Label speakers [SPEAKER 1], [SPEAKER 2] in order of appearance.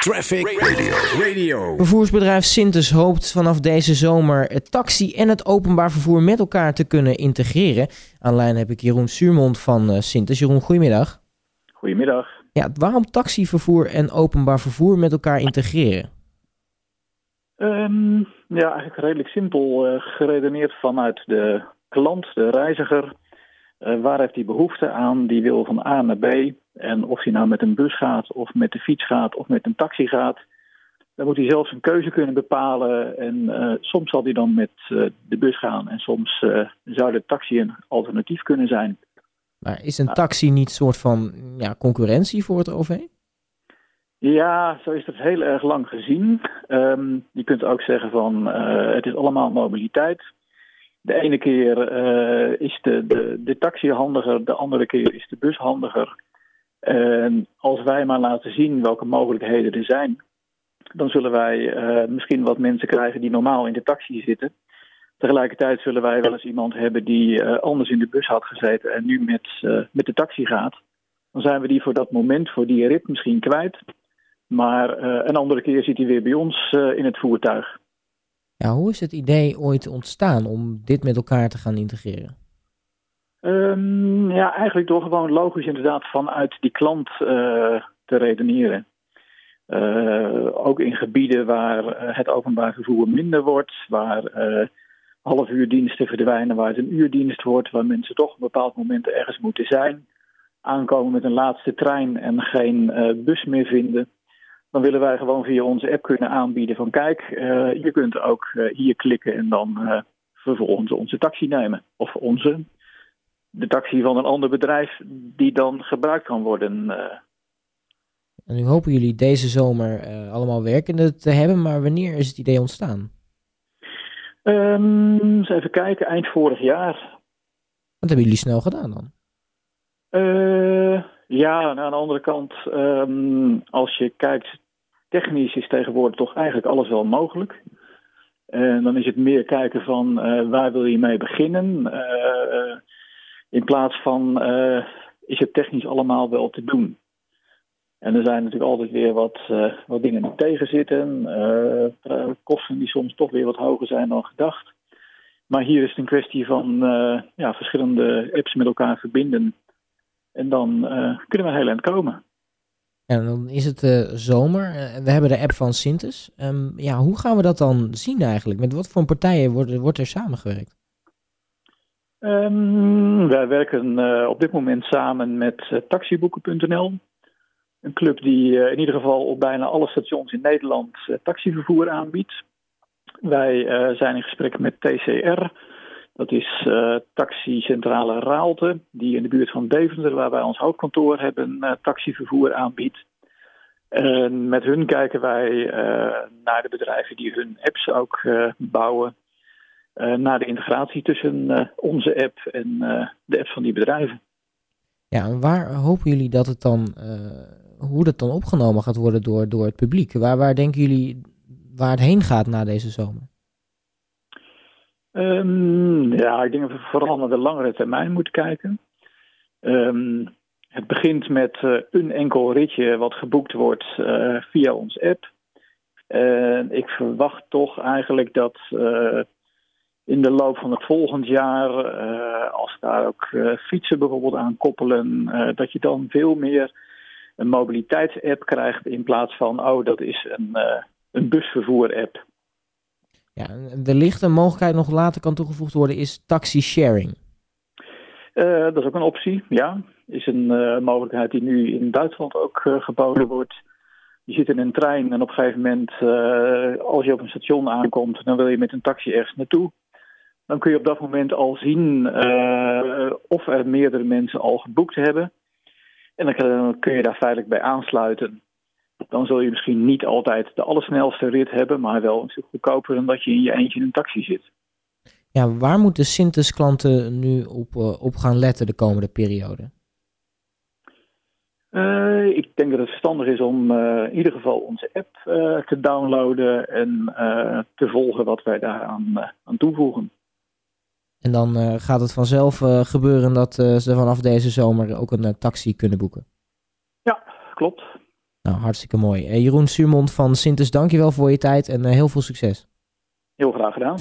[SPEAKER 1] Traffic Radio. Radio.
[SPEAKER 2] Vervoersbedrijf Sintes hoopt vanaf deze zomer het taxi en het openbaar vervoer met elkaar te kunnen integreren. Aan lijn heb ik Jeroen Suurmond van Sintes. Jeroen, goedemiddag.
[SPEAKER 3] Goedemiddag.
[SPEAKER 2] Ja, waarom taxivervoer en openbaar vervoer met elkaar integreren?
[SPEAKER 3] Um, ja, eigenlijk redelijk simpel uh, geredeneerd vanuit de klant, de reiziger. Uh, waar heeft hij behoefte aan? Die wil van A naar B. En of hij nou met een bus gaat, of met de fiets gaat, of met een taxi gaat, dan moet hij zelf zijn keuze kunnen bepalen. En uh, soms zal hij dan met uh, de bus gaan en soms uh, zou de taxi een alternatief kunnen zijn.
[SPEAKER 2] Maar is een taxi niet een soort van ja, concurrentie voor het OV?
[SPEAKER 3] Ja, zo is het heel erg lang gezien. Um, je kunt ook zeggen van het is allemaal mobiliteit. De ene keer is de, de, de taxi handiger, de andere keer is de bus handiger. En als wij maar laten zien welke mogelijkheden er zijn, dan zullen wij uh, misschien wat mensen krijgen die normaal in de taxi zitten. Tegelijkertijd zullen wij wel eens iemand hebben die uh, anders in de bus had gezeten en nu met, uh, met de taxi gaat. Dan zijn we die voor dat moment, voor die rit misschien kwijt. Maar een andere keer zit hij weer bij ons in het voertuig.
[SPEAKER 2] Ja, hoe is het idee ooit ontstaan om dit met elkaar te gaan integreren?
[SPEAKER 3] Um, ja, eigenlijk door gewoon logisch inderdaad vanuit die klant uh, te redeneren. Uh, ook in gebieden waar het openbaar vervoer minder wordt, waar uh, half verdwijnen, waar het een uurdienst wordt, waar mensen toch op een bepaald moment ergens moeten zijn, aankomen met een laatste trein en geen bus meer vinden. Dan willen wij gewoon via onze app kunnen aanbieden van kijk, je kunt ook hier klikken en dan vervolgens onze taxi nemen. Of onze, de taxi van een ander bedrijf die dan gebruikt kan worden. Uh.
[SPEAKER 2] En nu hopen jullie deze zomer uh, allemaal werkende te hebben, maar wanneer is het idee ontstaan?
[SPEAKER 3] Um, eens even kijken, eind vorig jaar.
[SPEAKER 2] Wat hebben jullie snel gedaan dan?
[SPEAKER 3] Uh, ja, nou, aan de andere kant, um, als je kijkt, technisch is tegenwoordig toch eigenlijk alles wel mogelijk. En dan is het meer kijken van waar wil je mee beginnen. In plaats van uh, is het technisch allemaal wel te doen. En er zijn natuurlijk altijd weer wat, uh, wat dingen die tegenzitten. Uh, kosten die soms toch weer wat hoger zijn dan gedacht. Maar hier is het een kwestie van ja, verschillende apps met elkaar verbinden. En dan kunnen we heel eind komen.
[SPEAKER 2] En dan is het zomer. we hebben de app van Sintes. Um, ja, hoe gaan we dat dan zien eigenlijk? Met wat voor partijen wordt, wordt er samengewerkt?
[SPEAKER 3] Um, wij werken uh, op dit moment samen met uh, taxiboeken.nl. Een club die uh, in ieder geval op bijna alle stations in Nederland taxivervoer aanbiedt. Wij zijn in gesprek met TCR. Dat is taxicentrale Raalte, die in de buurt van Deventer, waar wij ons hoofdkantoor hebben, taxivervoer aanbiedt. En met hun kijken wij naar de bedrijven die hun apps ook bouwen uh, naar de integratie tussen uh, onze app en uh, de apps van die bedrijven.
[SPEAKER 2] Ja, en waar hopen jullie dat het dan, hoe dat dan opgenomen gaat worden door, door het publiek? Waar, waar denken jullie waar het heen gaat na deze zomer?
[SPEAKER 3] Um, ja, ik denk dat we vooral naar de langere termijn moeten kijken. Um, het begint met een enkel ritje wat geboekt wordt via onze app. Ik verwacht toch eigenlijk dat in de loop van het volgend jaar, uh, als daar ook uh, fietsen bijvoorbeeld aan koppelen, uh, dat je dan veel meer een mobiliteitsapp krijgt in plaats van, oh, dat is een, een busvervoer-app.
[SPEAKER 2] Ja, wellicht een mogelijkheid nog later kan toegevoegd worden is taxi sharing.
[SPEAKER 3] dat is ook een optie, ja. Is een mogelijkheid die nu in Duitsland ook geboden wordt. Je zit in een trein en op een gegeven moment, als je op een station aankomt, dan wil je met een taxi ergens naartoe dan kun je op dat moment al zien uh, of er meerdere mensen al geboekt hebben. En dan kun je daar feitelijk bij aansluiten. Dan zul je misschien niet altijd de allersnelste rit hebben, maar wel een stuk goedkoper dan dat je in je eentje in een taxi zit.
[SPEAKER 2] Ja, waar moeten Sintes klanten nu op, uh, op gaan letten de komende periode?
[SPEAKER 3] Uh, ik denk dat het verstandig is om uh, in ieder geval onze app te downloaden en te volgen wat wij daaraan aan toevoegen.
[SPEAKER 2] En dan uh, gaat het vanzelf uh, gebeuren dat uh, ze vanaf deze zomer ook een taxi kunnen boeken.
[SPEAKER 3] Ja, klopt.
[SPEAKER 2] Nou, hartstikke mooi. Uh, Jeroen Suurmond van Sintes, dankjewel voor je tijd en heel veel succes.
[SPEAKER 3] Heel graag gedaan.